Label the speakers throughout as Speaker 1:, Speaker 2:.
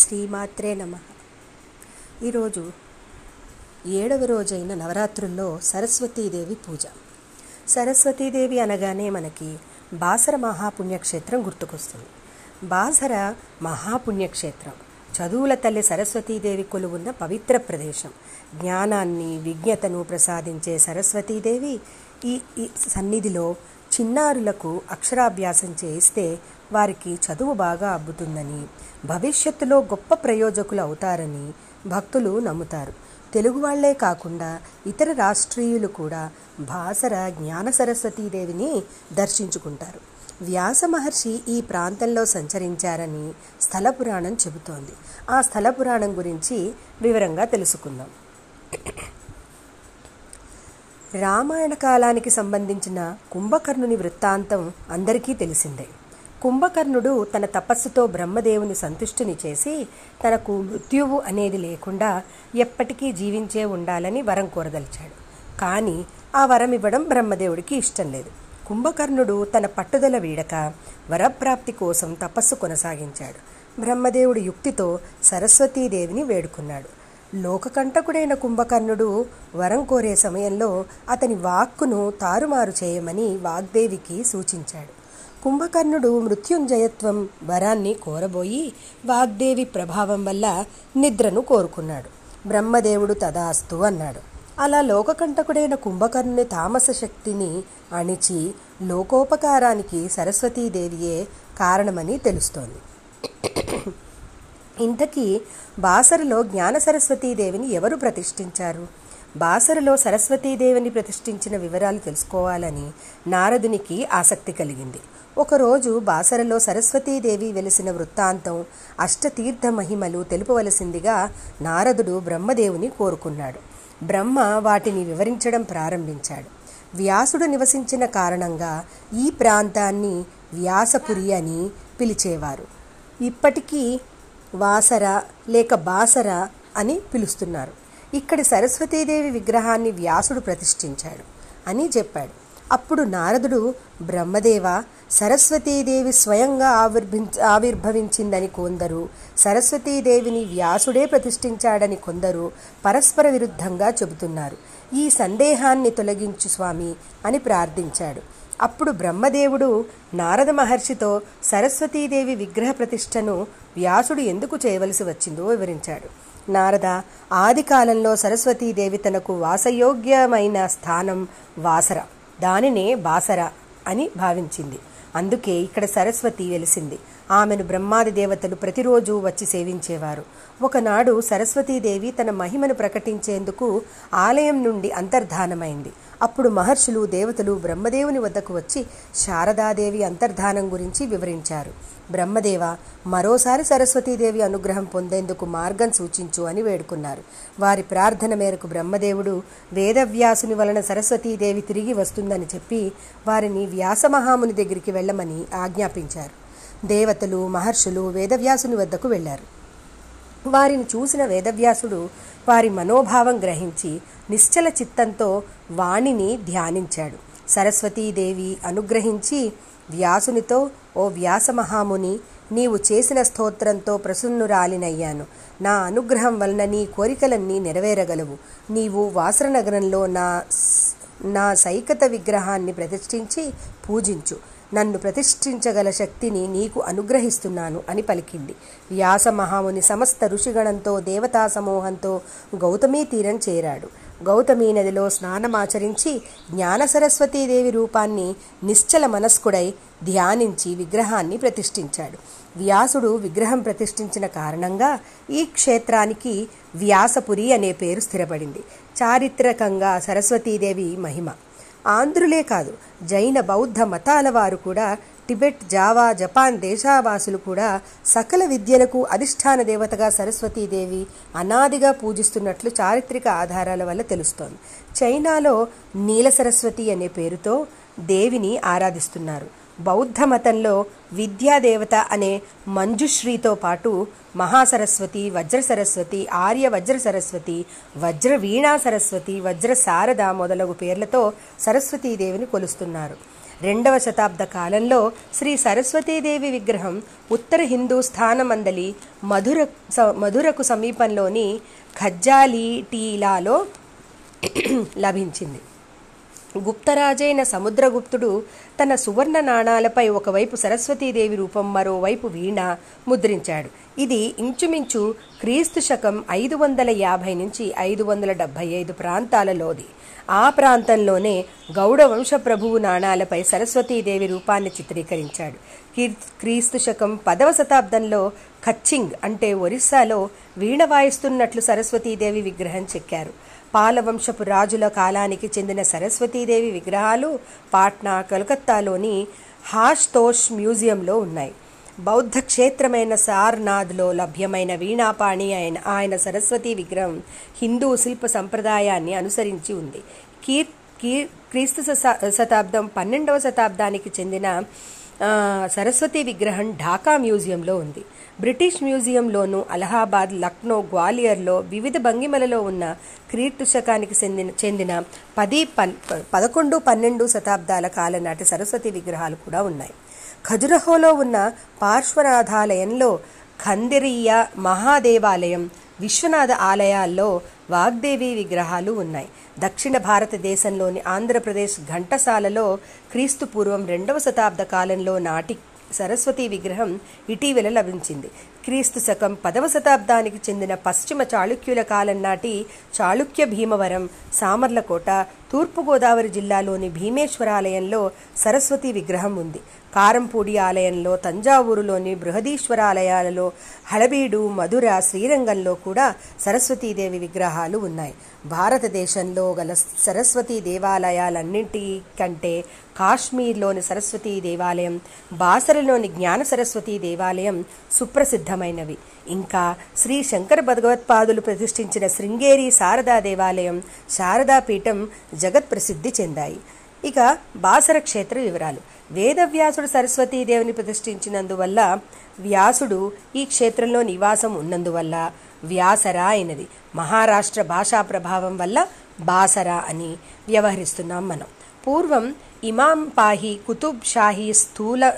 Speaker 1: శ్రీమాత్రే నమ. ఈరోజు ఏడవ రోజైన నవరాత్రుల్లో సరస్వతీదేవి పూజ. సరస్వతీదేవి అనగానే మనకి బాసర మహాపుణ్యక్షేత్రం గుర్తుకొస్తుంది. బాసర మహాపుణ్యక్షేత్రం. చదువుల తల్లి సరస్వతీదేవి కొలువున్న పవిత్ర ప్రదేశం. జ్ఞానాన్ని విజ్ఞతను ప్రసాదించే సరస్వతీదేవి ఈ ఈ సన్నిధిలో చిన్నారులకు అక్షరాభ్యాసం చేయిస్తే వారికి చదువు బాగా అబ్బుతుందని భవిష్యత్తులో గొప్ప ప్రయోజకులు అవుతారని భక్తులు నమ్ముతారు. తెలుగు వాళ్ళే కాకుండా ఇతర రాష్ట్రీయులు కూడా భాసర జ్ఞాన సరస్వతీదేవిని దర్శించుకుంటారు. వ్యాస మహర్షి ఈ ప్రాంతంలో సంచరించారని స్థల పురాణం చెబుతోంది. ఆ స్థల పురాణం గురించి వివరంగా తెలుసుకుందాం. రామాయణ కాలానికి సంబంధించిన కుంభకర్ణుని వృత్తాంతం అందరికీ తెలిసిందే. కుంభకర్ణుడు తన తపస్సుతో బ్రహ్మదేవుని సంతుష్టిని చేసి తనకు మృత్యువు అనేది లేకుండా ఎప్పటికీ జీవించే ఉండాలని వరం కోరదలిచాడు. కానీ ఆ వరం ఇవ్వడం బ్రహ్మదేవుడికి ఇష్టం లేదు. కుంభకర్ణుడు తన పట్టుదల వీడక వరప్రాప్తి కోసం తపస్సు కొనసాగించాడు. బ్రహ్మదేవుడి యుక్తితో సరస్వతీదేవిని వేడుకున్నాడు. లోకకంటకుడైన కుంభకర్ణుడు వరం కోరే సమయంలో అతని వాక్కును తారుమారు చేయమని వాగ్దేవికి సూచించాడు. కుంభకర్ణుడు మృత్యుంజయత్వం వరాన్ని కోరబోయి వాగ్దేవి ప్రభావం వల్ల నిద్రను కోరుకున్నాడు. బ్రహ్మదేవుడు తదాస్తు అన్నాడు. అలా లోకకంటకుడైన కుంభకర్ణుని తామస శక్తిని అణిచి లోకోపకారానికి సరస్వతీదేవియే కారణమని తెలుస్తోంది. ఇంతకీ బాసరలో జ్ఞాన సరస్వతీదేవిని ఎవరు ప్రతిష్ఠించారు? బాసరలో సరస్వతీదేవిని ప్రతిష్ఠించిన వివరాలు తెలుసుకోవాలని నారదునికి ఆసక్తి కలిగింది. ఒకరోజు బాసరలో సరస్వతీదేవి వెలిసిన వృత్తాంతం అష్టతీర్థ మహిమలు తెలుపవలసిందిగా నారదుడు బ్రహ్మదేవుని కోరుకున్నాడు. బ్రహ్మ వాటిని వివరించడం ప్రారంభించాడు. వ్యాసుడు నివసించిన కారణంగా ఈ ప్రాంతాన్ని వ్యాసపురి అని పిలిచేవారు. ఇప్పటికీ వాసర లేక బాసర అని పిలుస్తున్నారు. ఇక్కడి సరస్వతీదేవి విగ్రహాన్ని వ్యాసుడు ప్రతిష్ఠించాడు అని చెప్పాడు. అప్పుడు నారదుడు బ్రహ్మదేవ సరస్వతీదేవి స్వయంగా ఆవిర్భించ ఆవిర్భవించిందని కొందరు సరస్వతీదేవిని వ్యాసుడే ప్రతిష్ఠించాడని కొందరు పరస్పర విరుద్ధంగా చెబుతున్నారు. ఈ సందేహాన్ని తొలగించు స్వామి అని ప్రార్థించాడు. అప్పుడు బ్రహ్మదేవుడు నారద మహర్షితో సరస్వతీదేవి విగ్రహ ప్రతిష్టను వ్యాసుడు ఎందుకు చేయవలసి వచ్చిందో వివరించాడు. నారద ఆది కాలంలో సరస్వతీదేవి తనకు వాసయోగ్యమైన స్థానం వాసర. దానినే బాసర అని భావించింది. అందుకే ఇక్కడ సరస్వతి వెలిసింది. ఆమెను బ్రహ్మాది దేవతలు ప్రతిరోజు వచ్చి సేవించేవారు. ఒకనాడు సరస్వతీదేవి తన మహిమను ప్రకటించేందుకు ఆలయం నుండి అంతర్ధానమైంది. అప్పుడు మహర్షులు దేవతలు బ్రహ్మదేవుని వద్దకు వచ్చి శారదాదేవి అంతర్ధానం గురించి వివరించారు. బ్రహ్మదేవ మరోసారి సరస్వతీదేవి అనుగ్రహం పొందేందుకు మార్గం సూచించు అని వేడుకున్నారు. వారి ప్రార్థన మేరకు బ్రహ్మదేవుడు వేదవ్యాసుని వలన సరస్వతీదేవి తిరిగి వస్తుందని చెప్పి వారిని వ్యాసమహాముని దగ్గరికి వెళ్ళమని ఆజ్ఞాపించారు. దేవతలు మహర్షులు వేదవ్యాసుని వద్దకు వెళ్ళారు. వారిని చూసిన వేదవ్యాసుడు వారి మనోభావం గ్రహించి నిశ్చల చిత్తంతో వాణిని ధ్యానించాడు. సరస్వతీదేవి అనుగ్రహించి వ్యాసునితో ఓ వ్యాసమహాముని నీవు చేసిన స్తోత్రంతో ప్రసన్నురాలినయ్యాను. నా అనుగ్రహం వలన నీ కోరికలన్నీ నెరవేరగలవు. నీవు వాసరనగరంలో నా నా సైకత విగ్రహాన్ని ప్రతిష్ఠించి పూజించు. నన్ను ప్రతిష్ఠించగల శక్తిని నీకు అనుగ్రహిస్తున్నాను అని పలికింది. వ్యాస మహాముని సమస్త ఋషిగణంతో దేవతా సమూహంతో గౌతమీ తీరం చేరాడు. గౌతమీ నదిలో స్నానమాచరించి జ్ఞాన సరస్వతీదేవి రూపాన్ని నిశ్చల మనస్కుడై ధ్యానించి విగ్రహాన్ని ప్రతిష్ఠించాడు. వ్యాసుడు విగ్రహం ప్రతిష్ఠించిన కారణంగా ఈ క్షేత్రానికి వ్యాసపురి అనే పేరు స్థిరపడింది. చారిత్రకంగా సరస్వతీదేవి మహిమ. ఆంధ్రులే కాదు జైన బౌద్ధ మతాల వారు కూడా టిబెట్ జావా జపాన్ దేశావాసులు కూడా సకల విద్యలకు అధిష్టాన దేవతగా సరస్వతీదేవి అనాదిగా పూజిస్తున్నట్లు చారిత్రక ఆధారాల వల్ల తెలుస్తోంది. చైనాలో నీల సరస్వతి అనే పేరుతో దేవిని ఆరాధిస్తున్నారు. బౌద్ధ మతంలో విద్యాదేవత అనే మంజుశ్రీతో పాటు మహాసరస్వతి వజ్ర సరస్వతి ఆర్య వజ్ర సరస్వతి వజ్ర వీణా సరస్వతి వజ్ర శారద మొదలగు పేర్లతో సరస్వతీదేవిని కొలుస్తున్నారు. రెండవ శతాబ్ద కాలంలో శ్రీ సరస్వతీదేవి విగ్రహం ఉత్తర హిందూ స్థానమందలి మధుర స- మధురకు సమీపంలోని ఖజ్జాలీటీలాలో లభించింది. గుప్తరాజైన సముద్రగుప్తుడు తన సువర్ణ నాణాలపై ఒకవైపు సరస్వతీదేవి రూపం మరోవైపు వీణ ముద్రించాడు. ఇది ఇంచుమించు క్రీస్తు శకం ఐదు వందల యాభై నుంచి ఐదు వందల డెబ్భై ఐదు ప్రాంతాలలోది. ఆ ప్రాంతంలోనే గౌడ వంశ ప్రభువు నాణాలపై సరస్వతీదేవి రూపాన్ని చిత్రీకరించాడు. క్రీస్తు శకం పదవ శతాబ్దంలో ఖచ్చింగ్ అంటే ఒరిస్సాలో వీణ వాయిస్తున్నట్లు సరస్వతీదేవి విగ్రహం చెక్కారు. పాలవంశపు రాజుల కాలానికి చెందిన సరస్వతీదేవి విగ్రహాలు పాట్నా కలకత్తాలోని హాష్తోష్ మ్యూజియంలో ఉన్నాయి. బౌద్ధ క్షేత్రమైన సార్నాథ్లో లభ్యమైన వీణాపాణి ఆయన ఆయన సరస్వతి విగ్రహం హిందూ శిల్ప సంప్రదాయాన్ని అనుసరించి ఉంది. కీర్ కీర్ క్రీస్తు శతాబ్దం పన్నెండవ శతాబ్దానికి చెందిన సరస్వతి విగ్రహం ఢాకా మ్యూజియంలో ఉంది. బ్రిటిష్ మ్యూజియంలోను అలహాబాద్ లక్నో గ్వాలియర్లో వివిధ భంగిమలలో ఉన్న క్రీస్తు శకానికి చెందిన చెందిన పది పన్ పదకొండు పన్నెండు శతాబ్దాల కాలనాటి సరస్వతి విగ్రహాలు కూడా ఉన్నాయి. ఖజురహోలో ఉన్న పార్శ్వనాథాలయంలో ఖందిరియా మహాదేవాలయం విశ్వనాథ ఆలయాల్లో వాగ్దేవి విగ్రహాలు ఉన్నాయి. దక్షిణ భారతదేశంలోని ఆంధ్రప్రదేశ్ ఘంటసాలలో క్రీస్తు పూర్వం రెండవ శతాబ్ద కాలంలో నాటి సరస్వతి విగ్రహం ఇటీవల లభించింది. క్రీస్తు శకం పదవ శతాబ్దానికి చెందిన పశ్చిమ చాళుక్యుల కాలం నాటి చాళుక్య భీమవరం సామర్లకోట తూర్పుగోదావరి జిల్లాలోని భీమేశ్వరాలయంలో సరస్వతి విగ్రహం ఉంది. కారంపూడి ఆలయంలో తంజావూరులోని బృహదీశ్వరాలయాలలో హళబీడు మధుర శ్రీరంగంలో కూడా సరస్వతీదేవి విగ్రహాలు ఉన్నాయి. భారతదేశంలో గల సరస్వతీ దేవాలయాలన్నింటి కంటే కాశ్మీర్లోని సరస్వతీ దేవాలయం బాసరలోని జ్ఞాన సరస్వతీ దేవాలయం సుప్రసిద్ధమైనవి. ఇంకా శ్రీ శంకర భగవత్పాదులు ప్రతిష్ఠించిన శృంగేరి శారదా దేవాలయం శారదా పీఠం జగత్ ప్రసిద్ధి చెందాయి. ఇక బాసర క్షేత్ర వివరాలు. వేదవ్యాసుడు సరస్వతీదేవిని ప్రతిష్ఠించినందువల్ల వ్యాసుడు ఈ క్షేత్రంలో నివాసం ఉన్నందువల్ల వ్యాసరా అయినది. మహారాష్ట్ర భాషా ప్రభావం వల్ల బాసరా అని వ్యవహరిస్తున్నాం మనం. పూర్వం ఇమాం పాహి కుతుబ్ షాహీ స్థూల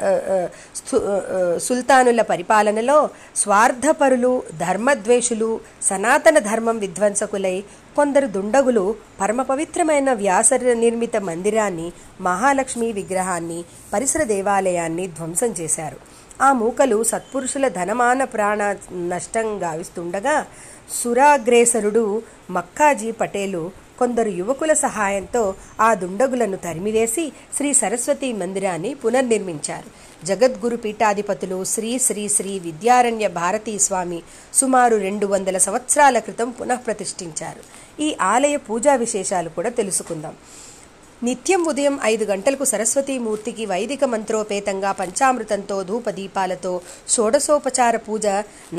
Speaker 1: సుల్తానుల పరిపాలనలో స్వార్థపరులు ధర్మద్వేషులు సనాతన ధర్మం విధ్వంసకులై కొందరు దుండగులు పరమ పవిత్రమైన వ్యాస నిర్మిత మందిరాన్ని మహాలక్ష్మి విగ్రహాన్ని పరిసర దేవాలయాన్ని ధ్వంసం చేశారు. ఆ మూకలు సత్పురుషుల ధనమాన ప్రాణ నష్టం గావిస్తుండగా సురాగ్రేసరుడు మక్కాజీ పటేలు కొందరు యువకుల సహాయంతో ఆ దుండగులను తరిమివేసి శ్రీ సరస్వతి మందిరాన్ని పునర్నిర్మించారు. జగద్గురు పీఠాధిపతులు శ్రీ శ్రీ శ్రీ విద్యారణ్య భారతీ స్వామి సుమారు రెండు వందల సంవత్సరాల క్రితం పునఃప్రతిష్ఠించారు. ఈ ఆలయ పూజా విశేషాలు కూడా తెలుసుకుందాం. నిత్యం ఉదయం ఐదు గంటలకు సరస్వతీమూర్తికి వైదిక మంత్రోపేతంగా పంచామృతంతో ధూపదీపాలతో షోడశోపచార పూజ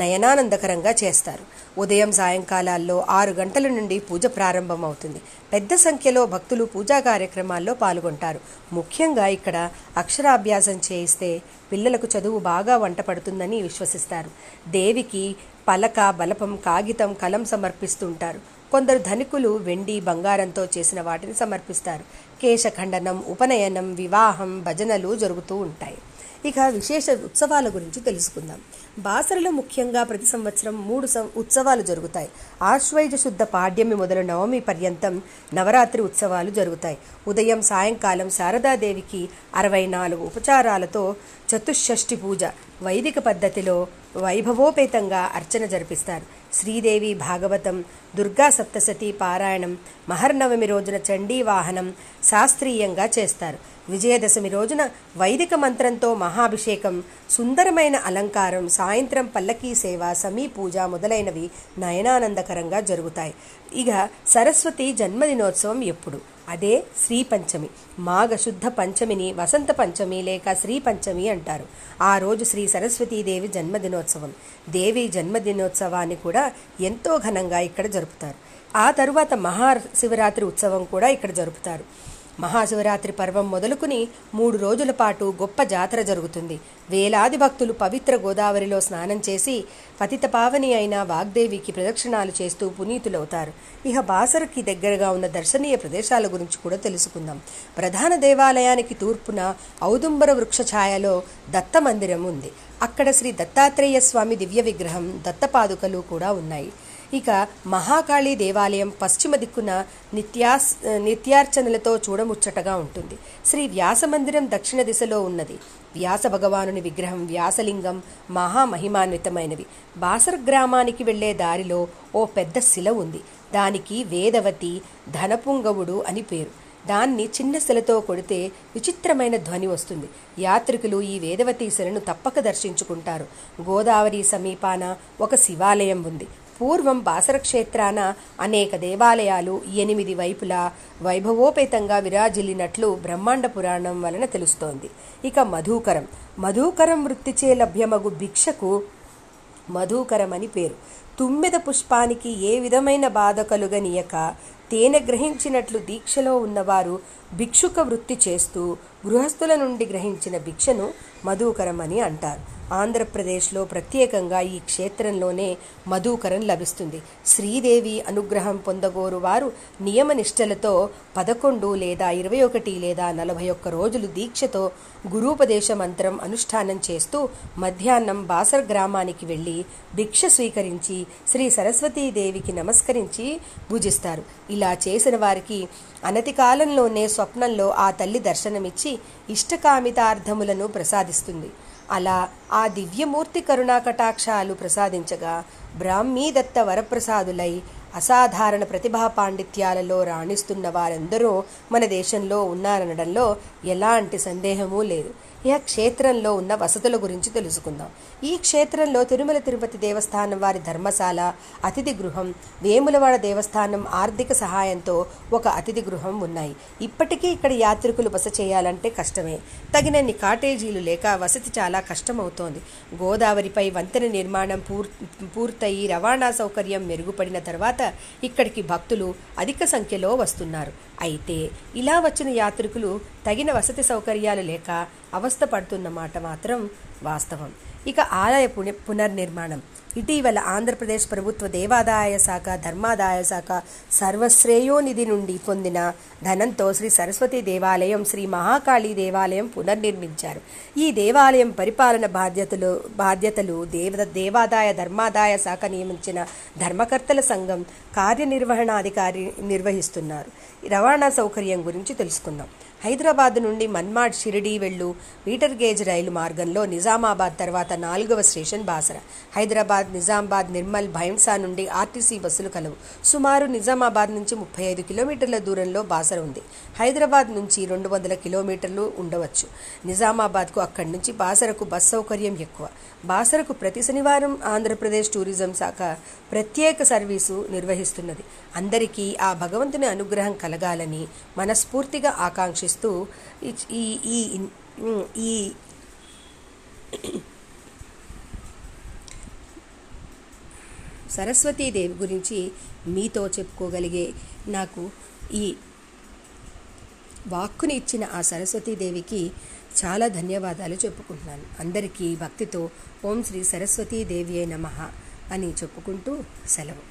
Speaker 1: నయనానందకరంగా చేస్తారు. ఉదయం సాయంకాలాల్లో ఆరు గంటల నుండి పూజ ప్రారంభమవుతుంది. పెద్ద సంఖ్యలో భక్తులు పూజా కార్యక్రమాల్లో పాల్గొంటారు. ముఖ్యంగా ఇక్కడ అక్షరాభ్యాసం చేయిస్తే పిల్లలకు చదువు బాగా వంట పడుతుందని విశ్వసిస్తారు. దేవికి పలక బలపం కాగితం కలం సమర్పిస్తుంటారు. కొందరు ధనికులు వెండి బంగారంతో చేసిన వాటిని సమర్పిస్తారు. కేశఖండనం ఉపనయనం వివాహం భజనలు జరుగుతూ ఉంటాయి. ఇక విశేష ఉత్సవాల గురించి తెలుసుకుందాం. బాసరలో ముఖ్యంగా ప్రతి సంవత్సరం మూడు సం- ఉత్సవాలు జరుగుతాయి. ఆశ్వయుజ శుద్ధ పాడ్యమి మొదలు నవమి పర్యంతం నవరాత్రి ఉత్సవాలు జరుగుతాయి. ఉదయం సాయంకాలం శారదాదేవికి అరవై నాలుగు ఉపచారాలతో చతుషష్ఠి పూజ వైదిక పద్ధతిలో వైభవోపేతంగా అర్చన జరిపిస్తారు. శ్రీదేవి భాగవతం దుర్గా సప్తశతి పారాయణం మహర్నవమి రోజున చండీ వాహనం శాస్త్రీయంగా చేస్తారు. విజయదశమి రోజున వైదిక మంత్రంతో మహాభిషేకం సుందరమైన అలంకారం సాయంత్రం పల్లకీ సేవ సమీ పూజ మొదలైనవి నయనానందకరంగా జరుగుతాయి. ఇక సరస్వతి జన్మదినోత్సవం ఎప్పుడు? అదే శ్రీ పంచమి మాఘ శుద్ధ పంచమిని వసంత పంచమి లేక శ్రీ పంచమి అంటారు. ఆ రోజు శ్రీ సరస్వతీదేవి జన్మదినోత్సవం. దేవి జన్మదినోత్సవాన్ని కూడా ఎంతో ఘనంగా ఇక్కడ జరుపుతారు. ఆ తరువాత మహాశివరాత్రి ఉత్సవం కూడా ఇక్కడ జరుపుతారు. మహాశివరాత్రి పర్వం మొదలుకుని మూడు రోజుల పాటు గొప్ప జాతర జరుగుతుంది. వేలాది భక్తులు పవిత్ర గోదావరిలో స్నానం చేసి పతిత పావని అయిన వాగ్దేవికి ప్రదక్షిణాలు చేస్తూ పునీతులవుతారు. ఇహ బాసరకి దగ్గరగా ఉన్న దర్శనీయ ప్రదేశాల గురించి కూడా తెలుసుకుందాం. ప్రధాన దేవాలయానికి తూర్పున ఔదుంబర వృక్ష ఛాయలో దత్త మందిరం ఉంది. అక్కడ శ్రీ దత్తాత్రేయ స్వామి దివ్య విగ్రహం దత్తపాదుకలు కూడా ఉన్నాయి. ఇక మహాకాళి దేవాలయం పశ్చిమ దిక్కున నిత్యాస్ నిత్యార్చనలతో చూడముచ్చటగా ఉంటుంది. శ్రీ వ్యాస మందిరం దక్షిణ దిశలో ఉన్నది. వ్యాస భగవానుని విగ్రహం వ్యాసలింగం మహామహిమాన్వితమైనవి బాసర్ గ్రామానికి వెళ్ళే దారిలో ఓ పెద్ద శిల ఉంది. దానికి వేదవతి ధనపుంగవుడు అని పేరు. దాన్ని చిన్న శిలతో కొడితే విచిత్రమైన ధ్వని వస్తుంది. యాత్రికులు ఈ వేదవతి శిలను తప్పక దర్శించుకుంటారు. గోదావరి సమీపాన ఒక శివాలయం ఉంది. పూర్వం బాసర క్షేత్రాన అనేక దేవాలయాలు ఎనిమిది వైపులా వైభవోపేతంగా విరాజిల్లినట్లు బ్రహ్మాండ పురాణం వలన తెలుస్తోంది. ఇక మధుకరం. మధుకరం వృత్తిచే లభ్యమగు భిక్షకు మధుకరం అని పేరు. తుమ్మెద పుష్పానికి ఏ విధమైన బాధ కలుగనీయక తేనె గ్రహించినట్లు దీక్షలో ఉన్నవారు భిక్షుక వృత్తి చేస్తూ గృహస్థుల నుండి గ్రహించిన భిక్షను మధుకరం అని అంటారు. ఆంధ్రప్రదేశ్లో ప్రత్యేకంగా ఈ క్షేత్రంలోనే మధుకరం లభిస్తుంది. శ్రీదేవి అనుగ్రహం పొందగోరు వారు నియమనిష్టలతో పదకొండు లేదా ఇరవై ఒకటి లేదా నలభై ఒక్క రోజులు దీక్షతో గురూపదేశ మంత్రం అనుష్ఠానం చేస్తూ మధ్యాహ్నం బాసర్ గ్రామానికి వెళ్ళి భిక్ష స్వీకరించి శ్రీ సరస్వతీదేవికి నమస్కరించి పూజిస్తారు. ఇలా చేసిన వారికి అనతి కాలంలోనే స్వప్నంలో ఆ తల్లి దర్శనమిచ్చి ఇష్టకామితార్థములను ప్రసాదిస్తుంది. అలా ఆ దివ్యమూర్తి కరుణా కటాక్షాలు ప్రసాదించగా బ్రాహ్మీదత్త వరప్రసాదులై అసాధారణ ప్రతిభా పాండిత్యాలలో రాణిస్తున్న వారందరూ మన దేశంలో ఉన్నారనడంలో ఎలాంటి సందేహమూ లేదు. ఇక క్షేత్రంలో ఉన్న వసతుల గురించి తెలుసుకుందాం. ఈ క్షేత్రంలో తిరుమల తిరుపతి దేవస్థానం వారి ధర్మశాల అతిథి గృహం వేములవాడ దేవస్థానం ఆర్థిక సహాయంతో ఒక అతిథి గృహం ఉన్నాయి. ఇప్పటికీ ఇక్కడ యాత్రికులు బస చేయాలంటే కష్టమే. తగినన్ని కాటేజీలు లేక వసతి చాలా కష్టమవుతోంది. గోదావరిపై వంతెన నిర్మాణం పూర్ పూర్తయి రవాణా సౌకర్యం మెరుగుపడిన తర్వాత ఇక్కడికి భక్తులు అధిక సంఖ్యలో వస్తున్నారు. అయితే ఇలా వచ్చిన యాత్రికులు తగిన వసతి సౌకర్యాలు లేక అవస్థ పడుతున్న మాట మాత్రం వాస్తవం. ఇక ఆలయ పునః పునర్నిర్మాణం. ఇటీవల ఆంధ్రప్రదేశ్ ప్రభుత్వ దేవాదాయ శాఖ ధర్మాదాయ శాఖ సర్వశ్రేయోనిధి నుండి పొందిన ధనంతో శ్రీ సరస్వతి దేవాలయం శ్రీ మహాకాళి దేవాలయం పునర్నిర్మించారు. ఈ దేవాలయం పరిపాలన బాధ్యతలు బాధ్యతలు దేవ దేవాదాయ ధర్మాదాయ శాఖ నియమించిన ధర్మకర్తల సంఘం కార్యనిర్వహణాధికారి నిర్వహిస్తున్నారు. రవాణా సౌకర్యం గురించి తెలుసుకుందాం. హైదరాబాద్ నుండి మన్మాడ్ షిరిడీ వెళ్ళు మీటర్ గేజ్ రైలు మార్గంలో నిజామాబాద్ తర్వాత నాలుగవ స్టేషన్ బాసర. హైదరాబాద్ నిజామాబాద్ నిర్మల్ భైంసా నుండి ఆర్టీసీ బస్సులు కలవు. సుమారు నిజామాబాద్ నుంచి ముప్పై ఐదు కిలోమీటర్ల దూరంలో బాసర ఉంది. హైదరాబాద్ నుంచి రెండు వందల కిలోమీటర్లు ఉండవచ్చు. నిజామాబాద్కు అక్కడి నుంచి బాసరకు బస్ సౌకర్యం ఎక్కువ. బాసరకు ప్రతి శనివారం ఆంధ్రప్రదేశ్ టూరిజం శాఖ ప్రత్యేక సర్వీసు నిర్వహిస్తున్నది. అందరికీ ఆ భగవంతుని అనుగ్రహం కలగాలని మనస్ఫూర్తిగా చేస్తూ ఈ ఈ ఈ సరస్వతీదేవి గురించి మీతో చెప్పుకోగలిగే నాకు ఈ వాక్కుని ఇచ్చిన ఆ సరస్వతీదేవికి చాలా ధన్యవాదాలు చెప్పుకుంటున్నాను. అందరికీ భక్తితో ఓం శ్రీ సరస్వతీదేవి నమః అని చెప్పుకుంటూ సెలవు.